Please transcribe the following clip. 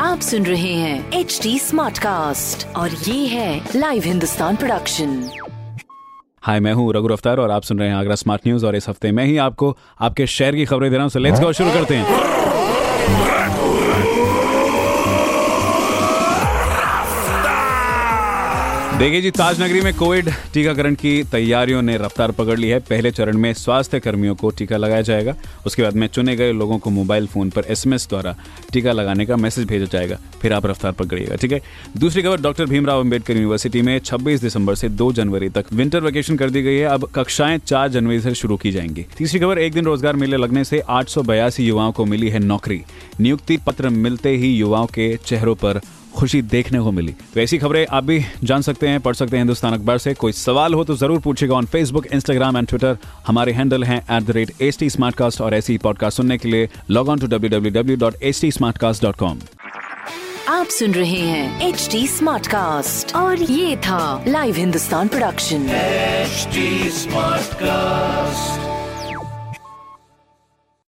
आप सुन रहे हैं एच डी स्मार्ट कास्ट और ये है लाइव हिंदुस्तान प्रोडक्शन हाय मैं हूँ रघु अफ्तार और आप सुन रहे हैं आगरा स्मार्ट न्यूज़ और इस हफ़्ते मैं ही आपको आपके शहर की खबरें दे रहा हूँ लेट्स गो शुरू करते हैं। देखिए जी ताज नगरी में कोविड टीकाकरण की तैयारियों ने रफ्तार पकड़ ली है। पहले चरण में स्वास्थ्य कर्मियों को टीका लगाया जाएगा। उसके बाद में चुने गए लोगों को मोबाइल फ़ोन पर एसएमएस द्वारा टीका लगाने का मैसेज भेजा जाएगा। फिर आप रफ्तार पकड़िएगा ठीक है? दूसरी खबर, डॉक्टर भीमराव अंबेडकर यूनिवर्सिटी में 26 दिसंबर से दो जनवरी तक विंटर वेकेशन कर दी गई है। अब कक्षाएँ चार जनवरी से शुरू की जाएँगी। तीसरी खबर, एक दिन रोज़गार मेले लगने से आठ सौ बयासी युवाओं को मिली है नौकरी। नियुक्ति पत्र मिलते ही युवाओं के चेहरों पर खुशी देखने को मिली। तो ऐसी खबरें आप भी जान सकते हैं पढ़ सकते हैं हिंदुस्तान अखबार से। कोई सवाल हो तो ज़रूर पूछेगा on Facebook Instagram and Twitter हमारे हैंडल हैं at the rate H T और ऐसी पॉडकास्ट सुनने के लिए log on to W W W dot H T आप सुन रहे हैं एच डी स्मार्ट कास्ट और ये था live Hindustan production HD Smartcast.